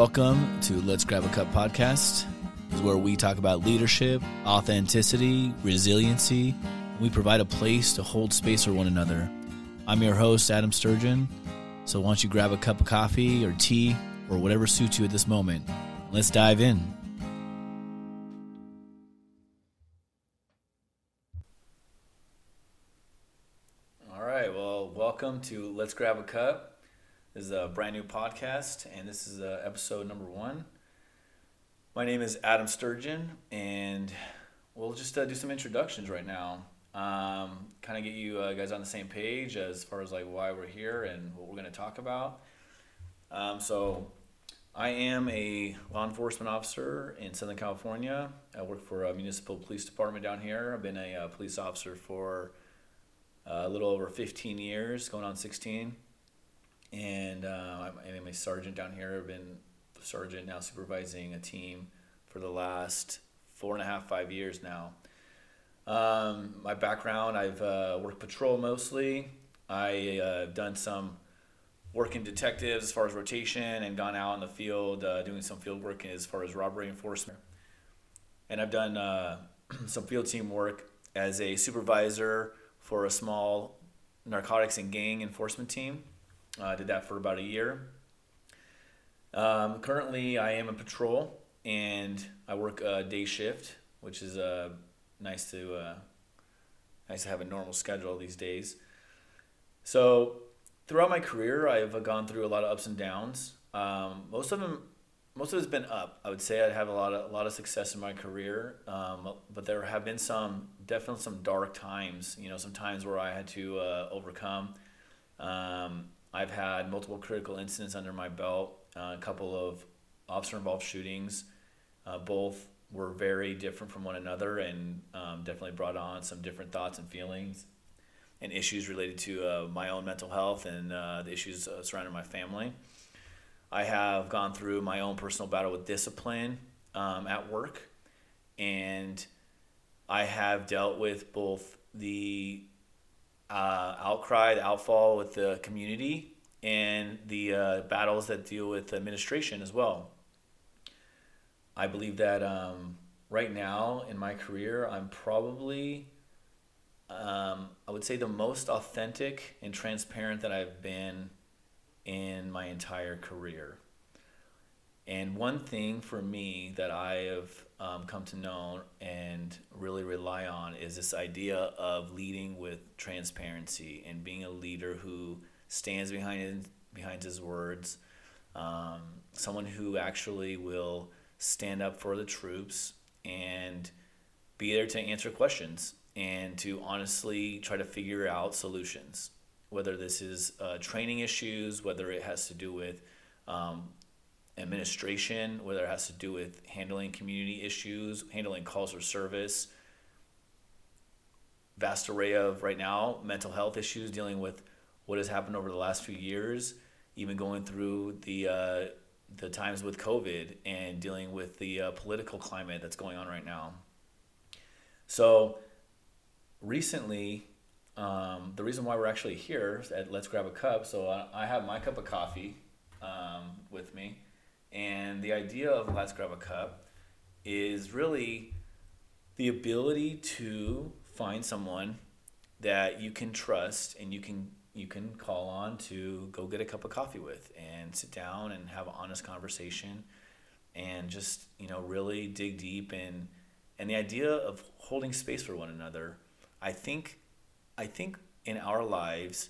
welcome to Let's Grab a Cup podcast. This is where we talk about leadership, authenticity, resiliency. We provide a place to hold space for one another. I'm your host, Adam Sturgeon. So why don't you grab a cup of coffee or tea or whatever suits you at this moment? Let's dive in. All right, well, welcome to Let's Grab a Cup. This is a brand new podcast, and this is uh, episode number one. My name is Adam Sturgeon, and we'll just uh, do some introductions right now. Um, kind of get you uh, guys on the same page as far as like why we're here and what we're going to talk about. Um, so, I am a law enforcement officer in Southern California. I work for a municipal police department down here. I've been a, uh police officer for uh, a little over 15 years, going on 16 and uh, I'm, I'm a sergeant down here. I've been sergeant now supervising a team for the last four and a half, five years now. Um, my background, I've uh, worked patrol mostly. I uh, done some work in detectives as far as rotation and gone out in the field uh, doing some field work as far as robbery enforcement. And I've done uh, some field team work as a supervisor for a small narcotics and gang enforcement team. I uh, did that for about a year. Um, currently, I am a patrol and I work a day shift, which is uh, nice to uh, nice to have a normal schedule these days. So, throughout my career, I've gone through a lot of ups and downs. Um, most of them, most of it's been up. I would say I have a lot of a lot of success in my career, um, but there have been some definitely some dark times. You know, some times where I had to uh, overcome. Um, I've had multiple critical incidents under my belt, uh, a couple of officer involved shootings. Uh, both were very different from one another and um, definitely brought on some different thoughts and feelings and issues related to uh, my own mental health and uh, the issues uh, surrounding my family. I have gone through my own personal battle with discipline um, at work, and I have dealt with both the uh, outcry, the outfall with the community, and the uh, battles that deal with administration as well. I believe that um, right now in my career, I'm probably, um, I would say, the most authentic and transparent that I've been in my entire career. And one thing for me that I have um, come to know and really rely on is this idea of leading with transparency and being a leader who stands behind his, behind his words, um, someone who actually will stand up for the troops and be there to answer questions and to honestly try to figure out solutions. Whether this is uh, training issues, whether it has to do with um, administration, whether it has to do with handling community issues, handling calls for service, vast array of right now mental health issues, dealing with what has happened over the last few years, even going through the uh, the times with COVID and dealing with the uh, political climate that's going on right now. So recently, um, the reason why we're actually here at Let's Grab a Cup. So I, have my cup of coffee um, with me and the idea of Let's Grab a Cup is really the ability to find someone that you can trust and you can you can call on to go get a cup of coffee with and sit down and have an honest conversation and just you know really dig deep. And and the idea of holding space for one another i think i think in our lives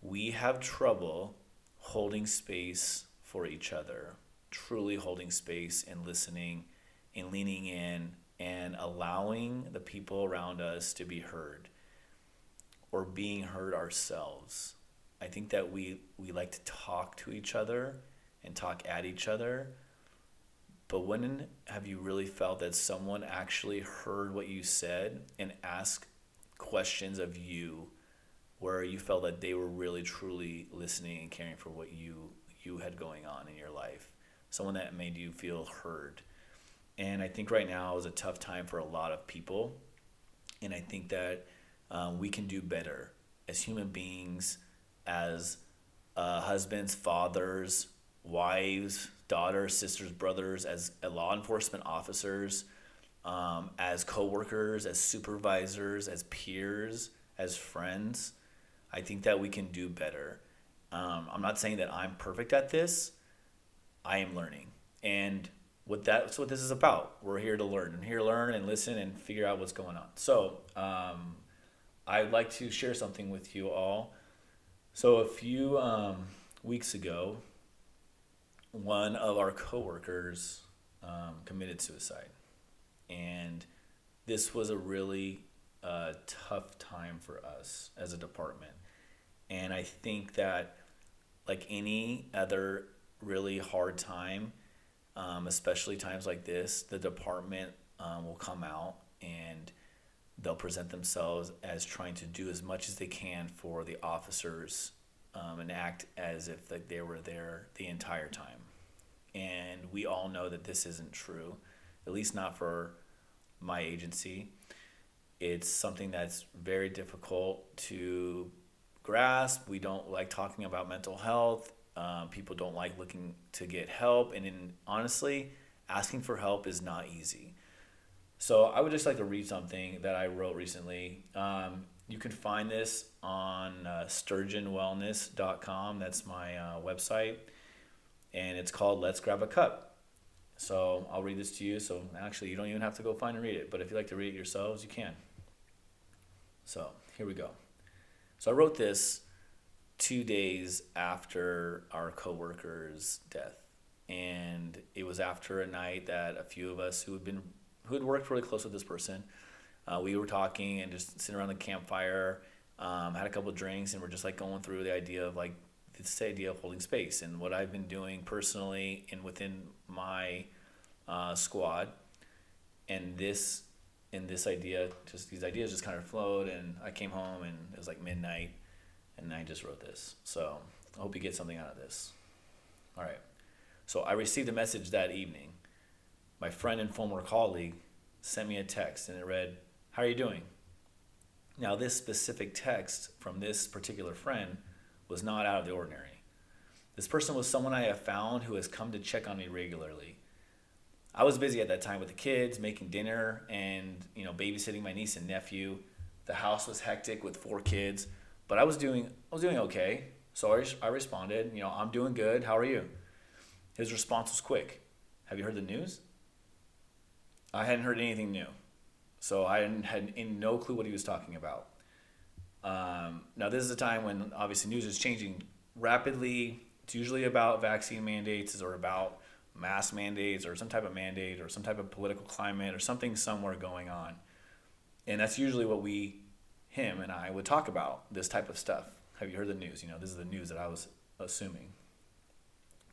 we have trouble holding space for each other truly holding space and listening and leaning in and allowing the people around us to be heard or being heard ourselves. I think that we, we like to talk to each other and talk at each other. But when have you really felt that someone actually heard what you said and asked questions of you where you felt that they were really truly listening and caring for what you you had going on in your life? Someone that made you feel heard. And I think right now is a tough time for a lot of people. And I think that um, we can do better as human beings, as uh, husbands, fathers, wives, daughters, sisters, brothers, as law enforcement officers, um, as coworkers, as supervisors, as peers, as friends. I think that we can do better. Um, I'm not saying that I'm perfect at this. I am learning, and what that's what this is about. We're here to learn and here to learn and listen and figure out what's going on. So um, I'd like to share something with you all. So a few um, weeks ago, one of our coworkers um, committed suicide, and this was a really uh, tough time for us as a department. And I think that, like any other really hard time, um, especially times like this, the department um, will come out and they'll present themselves as trying to do as much as they can for the officers um, and act as if like they were there the entire time. And we all know that this isn't true, at least not for my agency. It's something that's very difficult to grasp. We don't like talking about mental health. Um, people don't like looking to get help. And in, honestly, asking for help is not easy. So I would just like to read something that I wrote recently. Um, you can find this on uh, sturgeonwellness.com. That's my uh, website. And it's called Let's Grab a Cup. So I'll read this to you. So actually, you don't even have to go find and read it. But if you like to read it yourselves, you can. So here we go. So I wrote this two days after our coworker's death. And it was after a night that a few of us who had been who had worked really close with this person, uh, we were talking and just sitting around the campfire, um, had a couple drinks, and we're just like going through the idea of like this idea of holding space and what I've been doing personally and within my uh, squad. And this and this idea, just these ideas just kind of flowed. And I came home and it was like midnight, and I just wrote this. So I hope you get something out of this. All right. So I received a message that evening. My friend and former colleague sent me a text, and it read, "How are you doing?" Now, this specific text from this particular friend was not out of the ordinary. This person was someone I have found who has come to check on me regularly. I was busy at that time with the kids, making dinner and, you know, babysitting my niece and nephew. The house was hectic with four kids, but I was doing I was doing okay. So I, I responded, you know, I'm doing good. How are you? His response was quick. Have you heard the news? I hadn't heard anything new. So I had no clue what he was talking about. Um, now, this is a time when obviously news is changing rapidly. It's usually about vaccine mandates or about mass mandates or some type of mandate or some type of political climate or something somewhere going on. And that's usually what we, him and I, would talk about this type of stuff. Have you heard the news? You know, this is the news that I was assuming.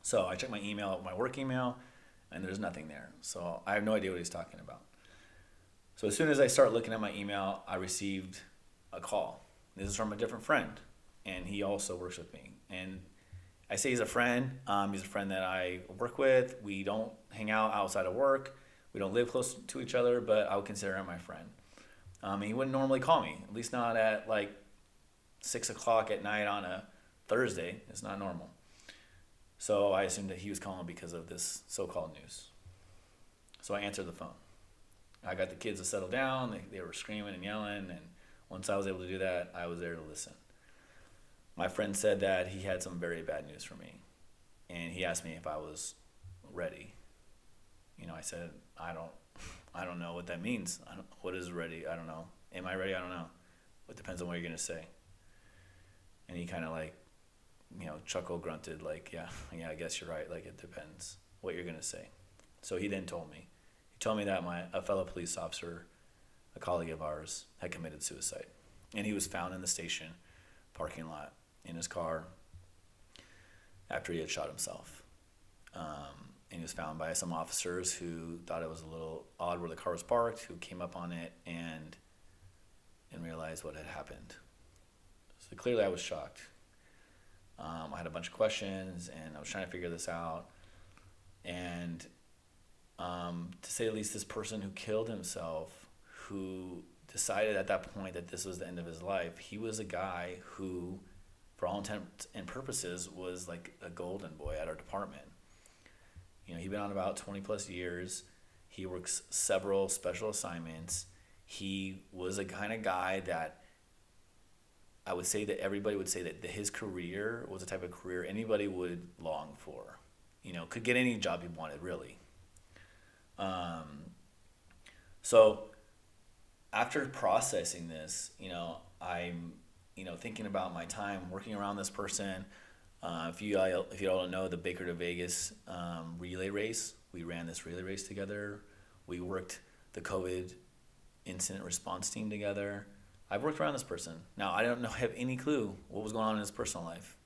So I checked my email, my work email, and there's nothing there. So I have no idea what he's talking about. So as soon as I start looking at my email, I received a call this is from a different friend, and he also works with me. And I say he's a friend. Um, he's a friend that I work with. We don't hang out outside of work. We don't live close to each other, but I would consider him my friend. Um, he wouldn't normally call me, at least not at like six o'clock at night on a Thursday. It's not normal. So I assumed that he was calling because of this so-called news. So I answered the phone. I got the kids to settle down. They, they were screaming and yelling, and once I was able to do that, I was there to listen. My friend said that he had some very bad news for me, and he asked me if I was ready. You know, I said I don't, I don't know what that means. what is ready? I don't know. Am I ready? I don't know. It depends on what you're gonna say. And he kind of like, you know, chuckle grunted like, yeah, yeah, I guess you're right. Like it depends what you're gonna say. So he then told me, he told me that my a fellow police officer a colleague of ours, had committed suicide. And he was found in the station parking lot in his car after he had shot himself. Um, and he was found by some officers who thought it was a little odd where the car was parked, who came up on it and and realized what had happened. So clearly, I was shocked. Um, I had a bunch of questions, and I was trying to figure this out. And um, to say the least, this person who killed himself who decided at that point that this was the end of his life. He was a guy who, for all intents and purposes, was like a golden boy at our department. You know, he'd been on about 20 plus years. He works several special assignments. He was a kind of guy that I would say that everybody would say that his career was the type of career anybody would long for. You know, could get any job he wanted, really. Um, so after processing this, you know, I'm, you know, thinking about my time working around this person. Uh, if you if you all don't know the Baker to Vegas um, relay race, we ran this relay race together. We worked the COVID incident response team together. I've worked around this person. Now I don't know, have any clue what was going on in his personal life,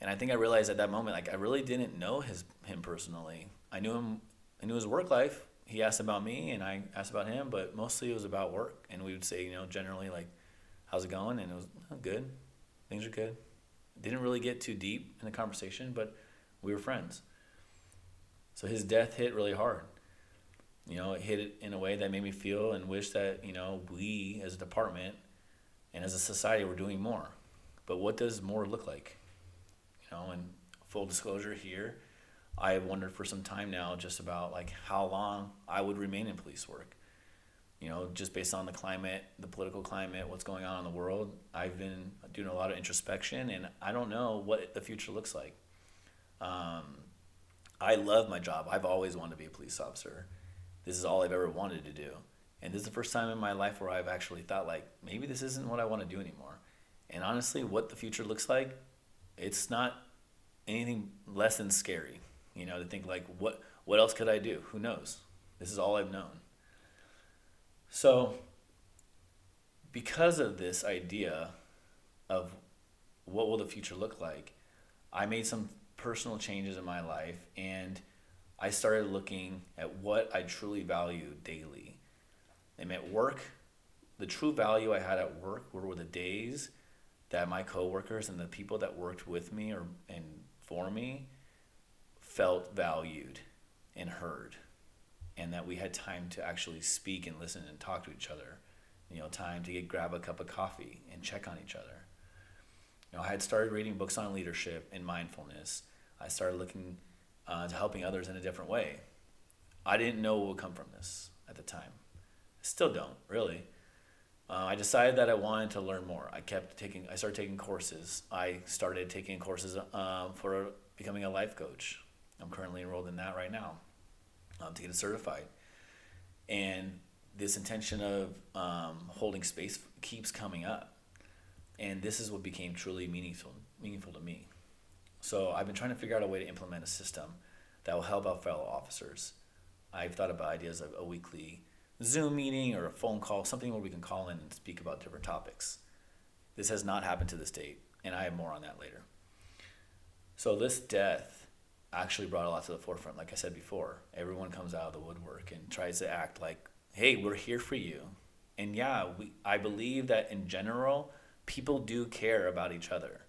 and I think I realized at that moment, like I really didn't know his him personally. I knew him. I knew his work life. He asked about me, and I asked about him, but mostly it was about work. And we would say, you know, generally like, "How's it going?" And it was oh, good. Things are good. Didn't really get too deep in the conversation, but we were friends. So his death hit really hard. You know, it hit it in a way that made me feel and wish that, you know, we as a department and as a society were doing more. But what does more look like? You know, and full disclosure here, I have wondered for some time now just about like how long I would remain in police work. You know, just based on the climate, the political climate, what's going on in the world, I've been doing a lot of introspection and I don't know what the future looks like. Um, I love my job. I've always wanted to be a police officer. This is all I've ever wanted to do. And this is the first time in my life where I've actually thought like maybe this isn't what I want to do anymore. And honestly, what the future looks like, it's not anything less than scary. You know, to think like what what else could I do? Who knows? This is all I've known. So because of this idea of what will the future look like, I made some personal changes in my life and I started looking at what I truly value daily. And at work, the true value I had at work were the days that my coworkers and the people that worked with me or and for me felt valued and heard and that we had time to actually speak and listen and talk to each other. You know time to get grab a cup of coffee and check on each other. You know i had started reading books on leadership and mindfulness. I started looking uh, to helping others in a different way. I didn't know what would come from this at the time. Still don't really. Uh, i decided that i wanted to learn more. I kept taking i started taking courses. I started taking courses uh, for becoming a life coach. I'm currently enrolled in that right now um, to get it certified and this intention of um, holding space keeps coming up and this is what became truly meaningful meaningful to me so i've been trying to figure out a way to implement a system that will help out fellow officers i've thought about ideas of a weekly Zoom meeting or a phone call, something where we can call in and speak about different topics. This has not happened to this date, and I have more on that later. So, this death actually brought a lot to the forefront. Like I said before, everyone comes out of the woodwork and tries to act like, hey, we're here for you. And yeah, we, I believe that in general, people do care about each other,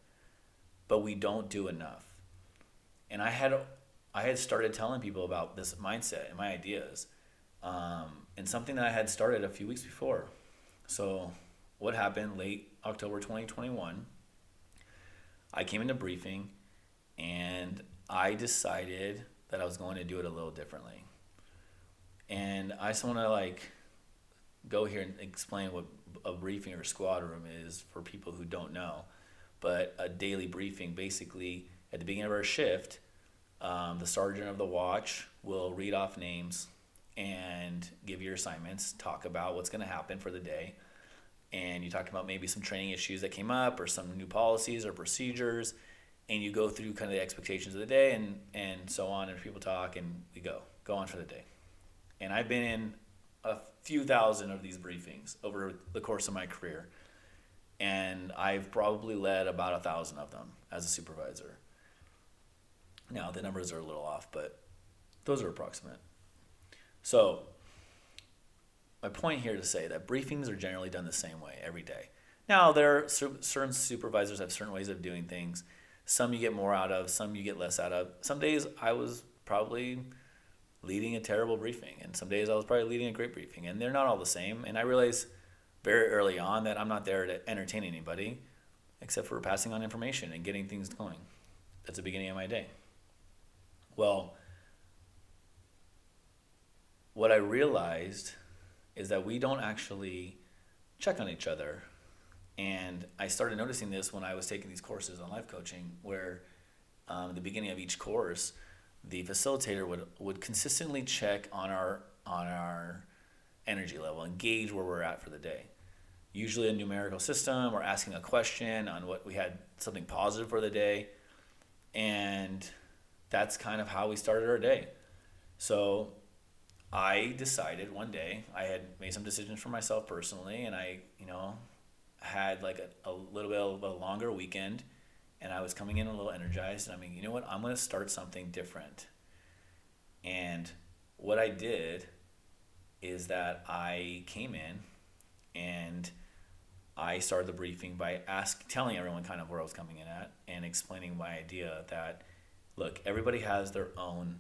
but we don't do enough. And I had, I had started telling people about this mindset and my ideas um, and something that I had started a few weeks before. So, what happened late October 2021? I came into briefing and I decided that I was going to do it a little differently. And I just want to like go here and explain what a briefing or squad room is for people who don't know. But a daily briefing, basically, at the beginning of our shift, um, the sergeant of the watch will read off names and give your assignments, talk about what's going to happen for the day. And you talk about maybe some training issues that came up or some new policies or procedures. And you go through kind of the expectations of the day and, and so on. And people talk and we go, go on for the day. And I've been in a few thousand of these briefings over the course of my career. And I've probably led about a thousand of them as a supervisor. Now, the numbers are a little off, but those are approximate. So, my point here to say that briefings are generally done the same way every day. Now, there are certain supervisors have certain ways of doing things. Some you get more out of, some you get less out of. Some days I was probably leading a terrible briefing, and some days I was probably leading a great briefing, and they're not all the same. And I realized very early on that I'm not there to entertain anybody except for passing on information and getting things going. That's the beginning of my day. Well, what I realized is that we don't actually check on each other. And I started noticing this when I was taking these courses on life coaching, where um, at the beginning of each course, the facilitator would, would consistently check on our on our energy level and gauge where we're at for the day. Usually a numerical system or asking a question on what we had something positive for the day. And that's kind of how we started our day. So I decided one day I had made some decisions for myself personally, and I, you know, had like a, a little bit of a longer weekend, and I was coming in a little energized. And I mean, you know what? I'm going to start something different. And what I did is that I came in and I started the briefing by ask, telling everyone kind of where I was coming in at and explaining my idea that look, everybody has their own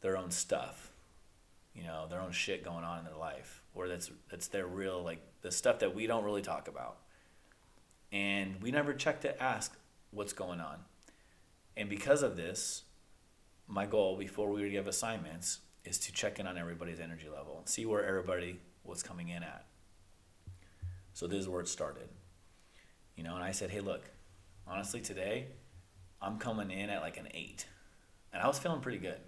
their own stuff, you know, their own shit going on in their life, or that's that's their real like the stuff that we don't really talk about, and we never check to ask what's going on, and because of this, my goal before we give assignments is to check in on everybody's energy level, and see where everybody was coming in at. So this is where it started. You know, and I said, hey, look, honestly, today I'm coming in at like an eight. And I was feeling pretty good.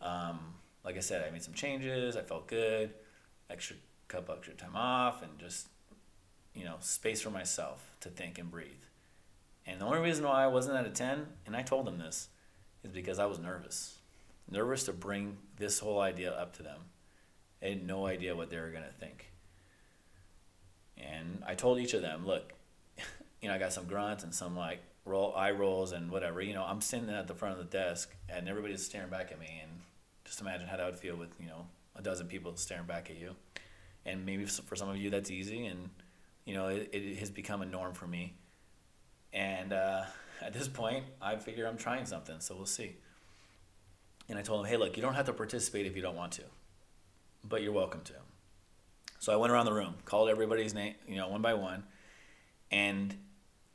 Um, like I said, I made some changes. I felt good. Extra couple extra time off and just, you know, space for myself to think and breathe. And the only reason why I wasn't at a 10, and I told them this, is because I was nervous nervous to bring this whole idea up to them. I had no idea what they were going to think. And I told each of them, look, you know, I got some grunts and some like roll eye rolls and whatever. You know, I'm sitting at the front of the desk and everybody's staring back at me. And just imagine how that would feel with, you know, a dozen people staring back at you. And maybe for some of you that's easy. And, you know, it, it has become a norm for me. And uh, at this point, I figure I'm trying something. So we'll see. And I told him, hey, look, you don't have to participate if you don't want to, but you're welcome to. So I went around the room, called everybody's name, you know, one by one. And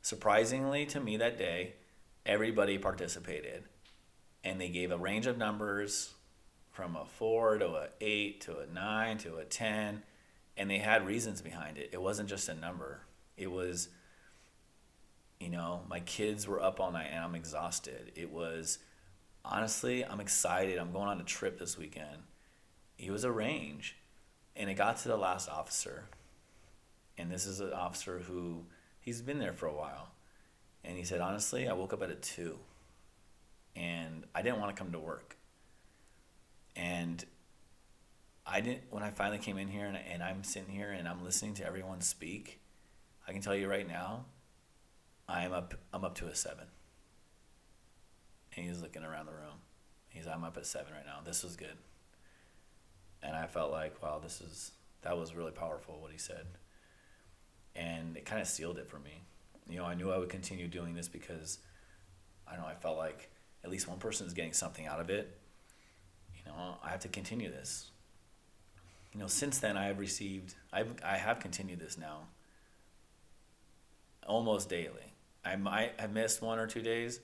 surprisingly to me that day, everybody participated. And they gave a range of numbers from a four to a eight to a nine to a 10. And they had reasons behind it. It wasn't just a number, it was, you know, my kids were up all night and I'm exhausted. It was, honestly, I'm excited. I'm going on a trip this weekend. It was a range. And it got to the last officer. And this is an officer who he's been there for a while. And he said, honestly, I woke up at a two. And I didn't want to come to work. And I didn't when I finally came in here and, and I'm sitting here and I'm listening to everyone speak, I can tell you right now, I'm up I'm up to a seven and he's looking around the room. He's I'm up at seven right now. This was good. And I felt like, wow, this is that was really powerful what he said. And it kind of sealed it for me. You know, I knew I would continue doing this because I don't know, I felt like at least one person is getting something out of it. You know, I have to continue this. You know, since then I have received I've I have continued this now almost daily. I might have missed one or two days,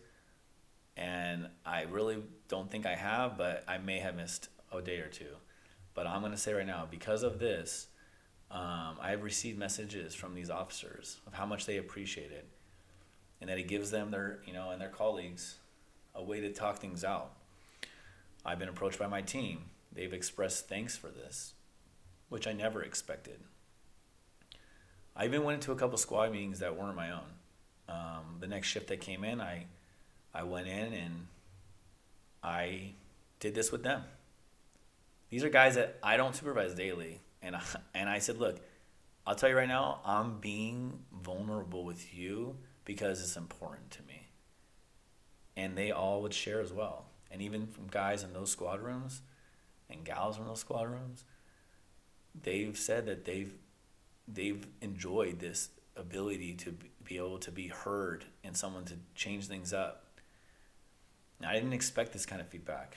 and I really don't think I have, but I may have missed a day or two. But I'm going to say right now, because of this, um, I have received messages from these officers of how much they appreciate it, and that it gives them their, you know, and their colleagues a way to talk things out. I've been approached by my team. They've expressed thanks for this, which I never expected. I even went into a couple squad meetings that weren't my own. Um, the next shift that came in, I I went in and I did this with them. These are guys that I don't supervise daily, and I, and I said, look, I'll tell you right now, I'm being vulnerable with you because it's important to me. And they all would share as well. And even from guys in those squad rooms and gals in those squad rooms, they've said that they've they've enjoyed this ability to be able to be heard and someone to change things up I didn't expect this kind of feedback,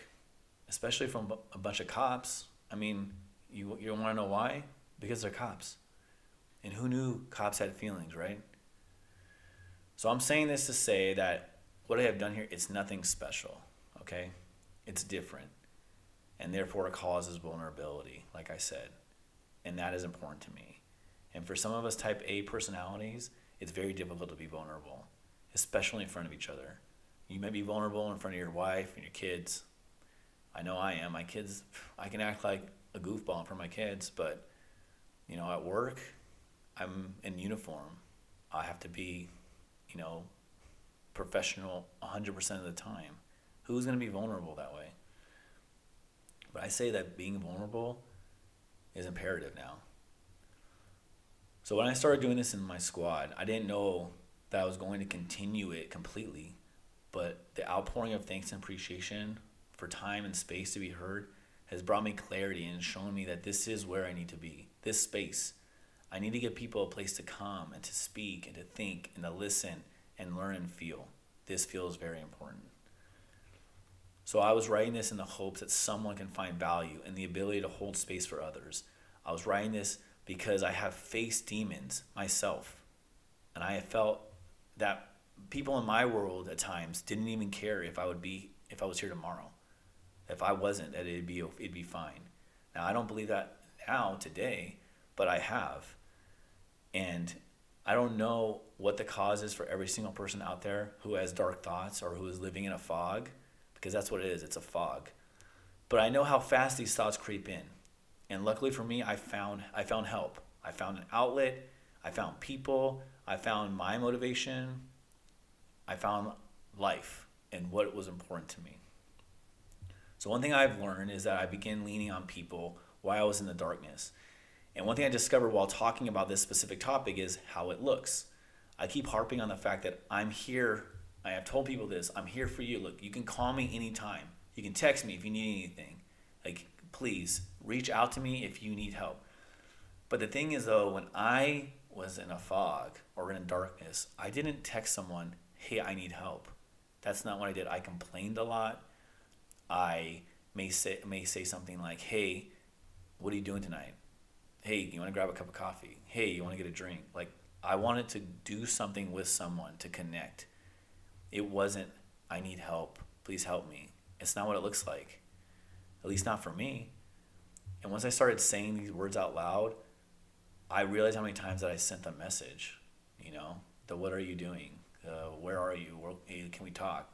especially from a bunch of cops. I mean, you you want to know why? Because they're cops, and who knew cops had feelings, right? So I'm saying this to say that what I have done here it's nothing special, okay? It's different. and therefore it causes vulnerability, like I said. And that is important to me. And for some of us type A personalities, it's very difficult to be vulnerable, especially in front of each other. You may be vulnerable in front of your wife and your kids. I know I am. My kids, I can act like a goofball of my kids, but you know, at work, I'm in uniform. I have to be, you know, professional 100% of the time. Who's going to be vulnerable that way? But I say that being vulnerable is imperative now. So when I started doing this in my squad, I didn't know that I was going to continue it completely, but the outpouring of thanks and appreciation for time and space to be heard has brought me clarity and shown me that this is where I need to be. This space. I need to give people a place to come and to speak and to think and to listen and learn and feel. This feels very important. So I was writing this in the hopes that someone can find value in the ability to hold space for others. I was writing this because I have faced demons myself. And I have felt that people in my world at times didn't even care if I would be if I was here tomorrow. If I wasn't, that it'd be it'd be fine. Now I don't believe that now today, but I have. And I don't know what the cause is for every single person out there who has dark thoughts or who is living in a fog, because that's what it is. It's a fog. But I know how fast these thoughts creep in. And luckily for me, I found I found help. I found an outlet. I found people. I found my motivation. I found life and what was important to me. So one thing I've learned is that I began leaning on people while I was in the darkness. And one thing I discovered while talking about this specific topic is how it looks. I keep harping on the fact that I'm here. I have told people this. I'm here for you. Look, you can call me anytime. You can text me if you need anything. Like please reach out to me if you need help. But the thing is, though, when I was in a fog or in darkness, I didn't text someone, hey, I need help. That's not what I did. I complained a lot. I may say, may say something like, hey, what are you doing tonight? Hey, you want to grab a cup of coffee? Hey, you want to get a drink? Like, I wanted to do something with someone to connect. It wasn't, I need help. Please help me. It's not what it looks like at least not for me. And once I started saying these words out loud, I realized how many times that I sent the message, you know, the what are you doing? Uh, where are you? Where, can we talk?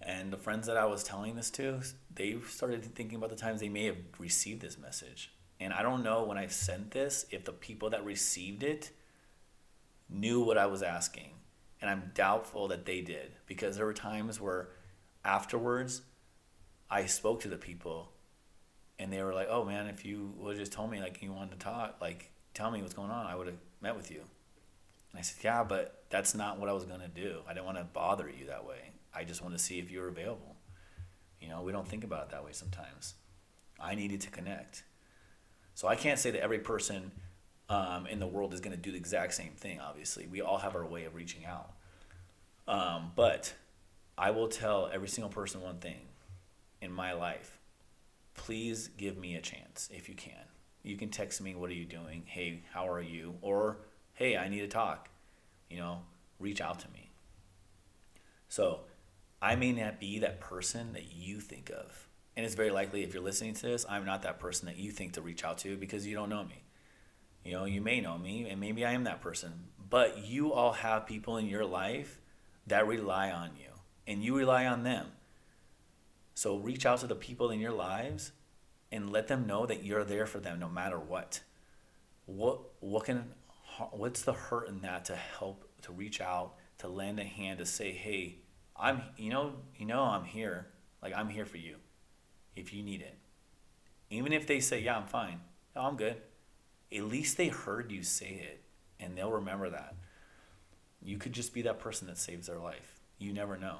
And the friends that I was telling this to, they started thinking about the times they may have received this message. And I don't know when I sent this if the people that received it knew what I was asking. And I'm doubtful that they did because there were times where afterwards I spoke to the people and they were like, "Oh man, if you would have just told me like you wanted to talk, like tell me what's going on, I would have met with you." And I said, "Yeah, but that's not what I was gonna do. I didn't want to bother you that way. I just want to see if you were available." You know, we don't think about it that way sometimes. I needed to connect, so I can't say that every person um, in the world is gonna do the exact same thing. Obviously, we all have our way of reaching out, um, but I will tell every single person one thing in my life, please give me a chance if you can. You can text me, what are you doing? Hey, how are you? Or, hey, I need to talk. You know, reach out to me. So, I may not be that person that you think of. And it's very likely if you're listening to this, I'm not that person that you think to reach out to because you don't know me. You know, you may know me and maybe I am that person, but you all have people in your life that rely on you and you rely on them. So reach out to the people in your lives and let them know that you're there for them no matter what. What what can what's the hurt in that to help to reach out to lend a hand to say, "Hey, I'm you know, you know I'm here. Like I'm here for you if you need it." Even if they say, "Yeah, I'm fine." "No, I'm good." At least they heard you say it and they'll remember that. You could just be that person that saves their life. You never know.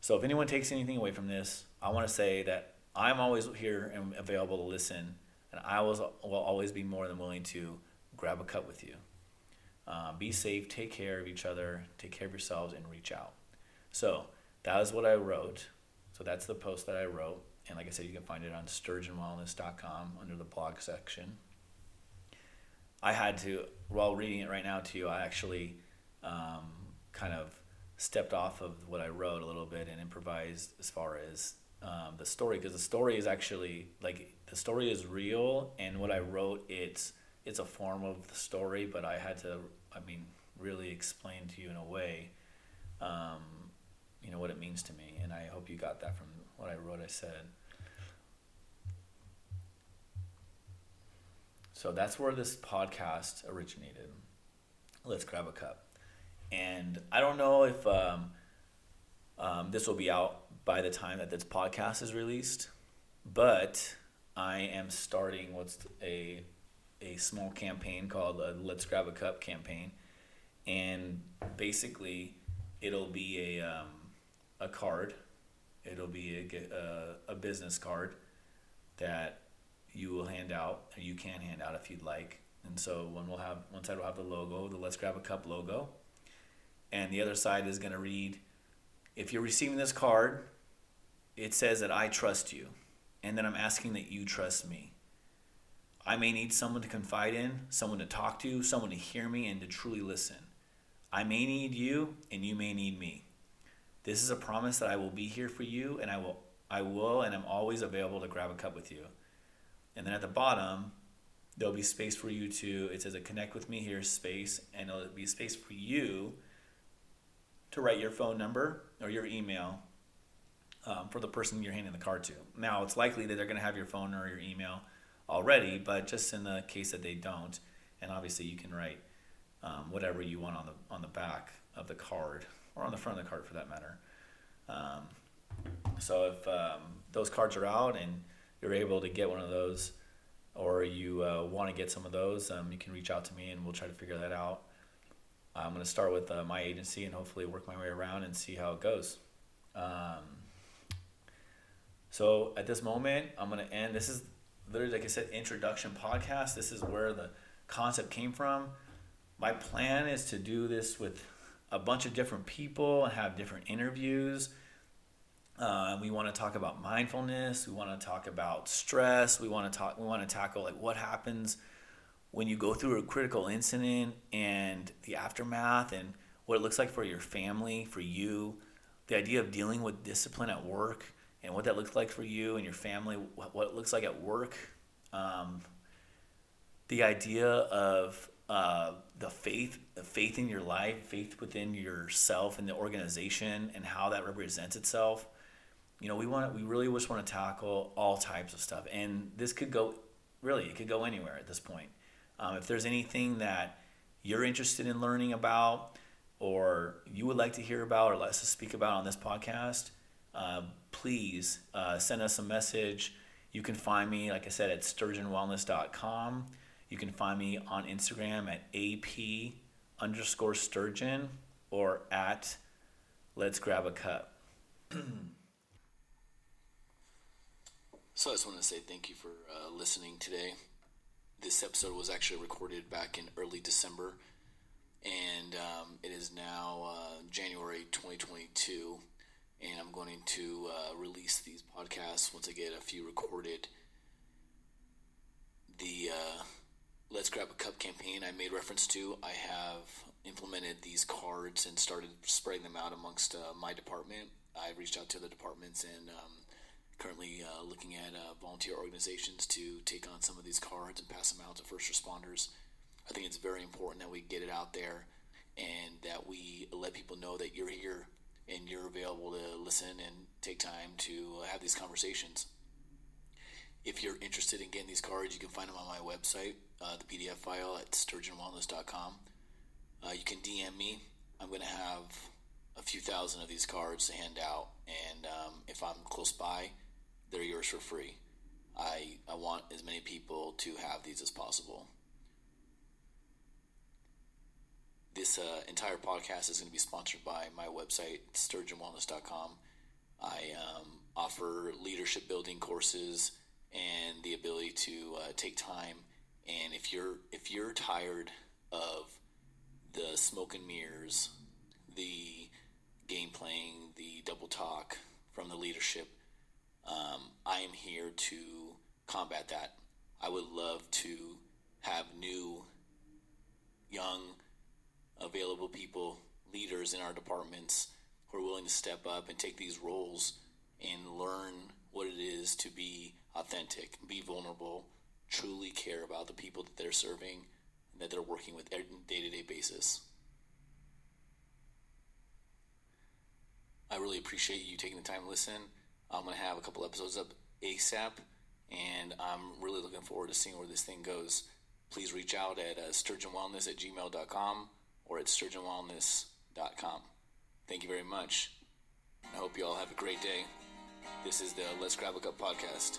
So if anyone takes anything away from this, I want to say that I'm always here and available to listen, and I will, will always be more than willing to grab a cup with you. Uh, be safe, take care of each other, take care of yourselves, and reach out. So that is what I wrote. So that's the post that I wrote. And like I said, you can find it on sturgeonwellness.com under the blog section. I had to, while reading it right now to you, I actually um, kind of stepped off of what I wrote a little bit and improvised as far as um, the story because the story is actually like the story is real, and what I wrote it's it's a form of the story, but I had to I mean really explain to you in a way, um, you know what it means to me, and I hope you got that from what I wrote. I said. So that's where this podcast originated. Let's grab a cup. And I don't know if um, um, this will be out by the time that this podcast is released, but I am starting what's a a small campaign called a Let's Grab a Cup campaign, and basically it'll be a um, a card. It'll be a, a, a business card that you will hand out, or you can hand out if you'd like. And so one will have one side will have the logo, the Let's Grab a Cup logo, and the other side is going to read, "If you're receiving this card, it says that I trust you, and that I'm asking that you trust me. I may need someone to confide in, someone to talk to, someone to hear me and to truly listen. I may need you, and you may need me. This is a promise that I will be here for you, and I will, I will, and I'm always available to grab a cup with you." And then at the bottom, there'll be space for you to, it says a connect with me here space, and it'll be space for you to write your phone number or your email um, for the person you're handing the card to. Now, it's likely that they're going to have your phone or your email already, but just in the case that they don't, and obviously you can write um, whatever you want on the on the back of the card or on the front of the card for that matter. Um, so if um, those cards are out and you're able to get one of those, or you uh, want to get some of those, um, you can reach out to me and we'll try to figure that out. I'm going to start with uh, my agency and hopefully work my way around and see how it goes. Um, so at this moment, I'm going to end. This is literally, like I said, introduction podcast. This is where the concept came from. My plan is to do this with a bunch of different people and have different interviews uh, we want to talk about mindfulness. We want to talk about stress. We want to talk. We want to tackle like what happens when you go through a critical incident and the aftermath, and what it looks like for your family, for you. The idea of dealing with discipline at work and what that looks like for you and your family. What, it looks like at work. Um, the idea of uh, the faith, the faith in your life, faith within yourself and the organization, and how that represents itself you know, we want we really just want to tackle all types of stuff, and this could go really it could go anywhere at this point. Um, if there's anything that you're interested in learning about, or you would like to hear about, or let us speak about on this podcast, uh, please uh, send us a message. You can find me, like I said, at sturgeonwellness.com. You can find me on Instagram at ap underscore sturgeon or at let's grab a cup. So I just want to say thank you for uh, listening today. This episode was actually recorded back in early December, and um, it is now uh, January 2022. And I'm going to uh, release these podcasts once I get a few recorded. The uh, Let's Grab a Cup campaign I made reference to, I have implemented these cards and started spreading them out amongst uh, my department. I reached out to the departments and um, currently uh, looking at uh, volunteer organizations to take on some of these cards and pass them out to first responders. I think it's very important that we get it out there and that we let people know that you're here and you're available to listen and take time to have these conversations. If you're interested in getting these cards, you can find them on my website, uh, the PDF file at sturgeonwellness.com. Uh, you can DM me. I'm going to have a few thousand of these cards to hand out, and um, if I'm close by, they're yours for free. I, I want as many people to have these as possible. This uh, entire podcast is going to be sponsored by my website, sturgeonwellness.com. I um, offer leadership building courses and the ability to uh, take time. And if you're if you're tired of the smoke and mirrors, the game playing, the double talk from the leadership, um, I am here to combat that. I would love to have new, young, available people, leaders in our departments who are willing to step up and take these roles and learn what it is to be authentic, be vulnerable, truly care about the people that they're serving and that they're working with day to day basis. I really appreciate you taking the time to listen. I'm going to have a couple episodes up ASAP, and I'm really looking forward to seeing where this thing goes. Please reach out at uh, sturgeonwellness at gmail.com or at sturgeonwellness.com. Thank you very much. I hope you all have a great day. This is the Let's Grab a Cup podcast.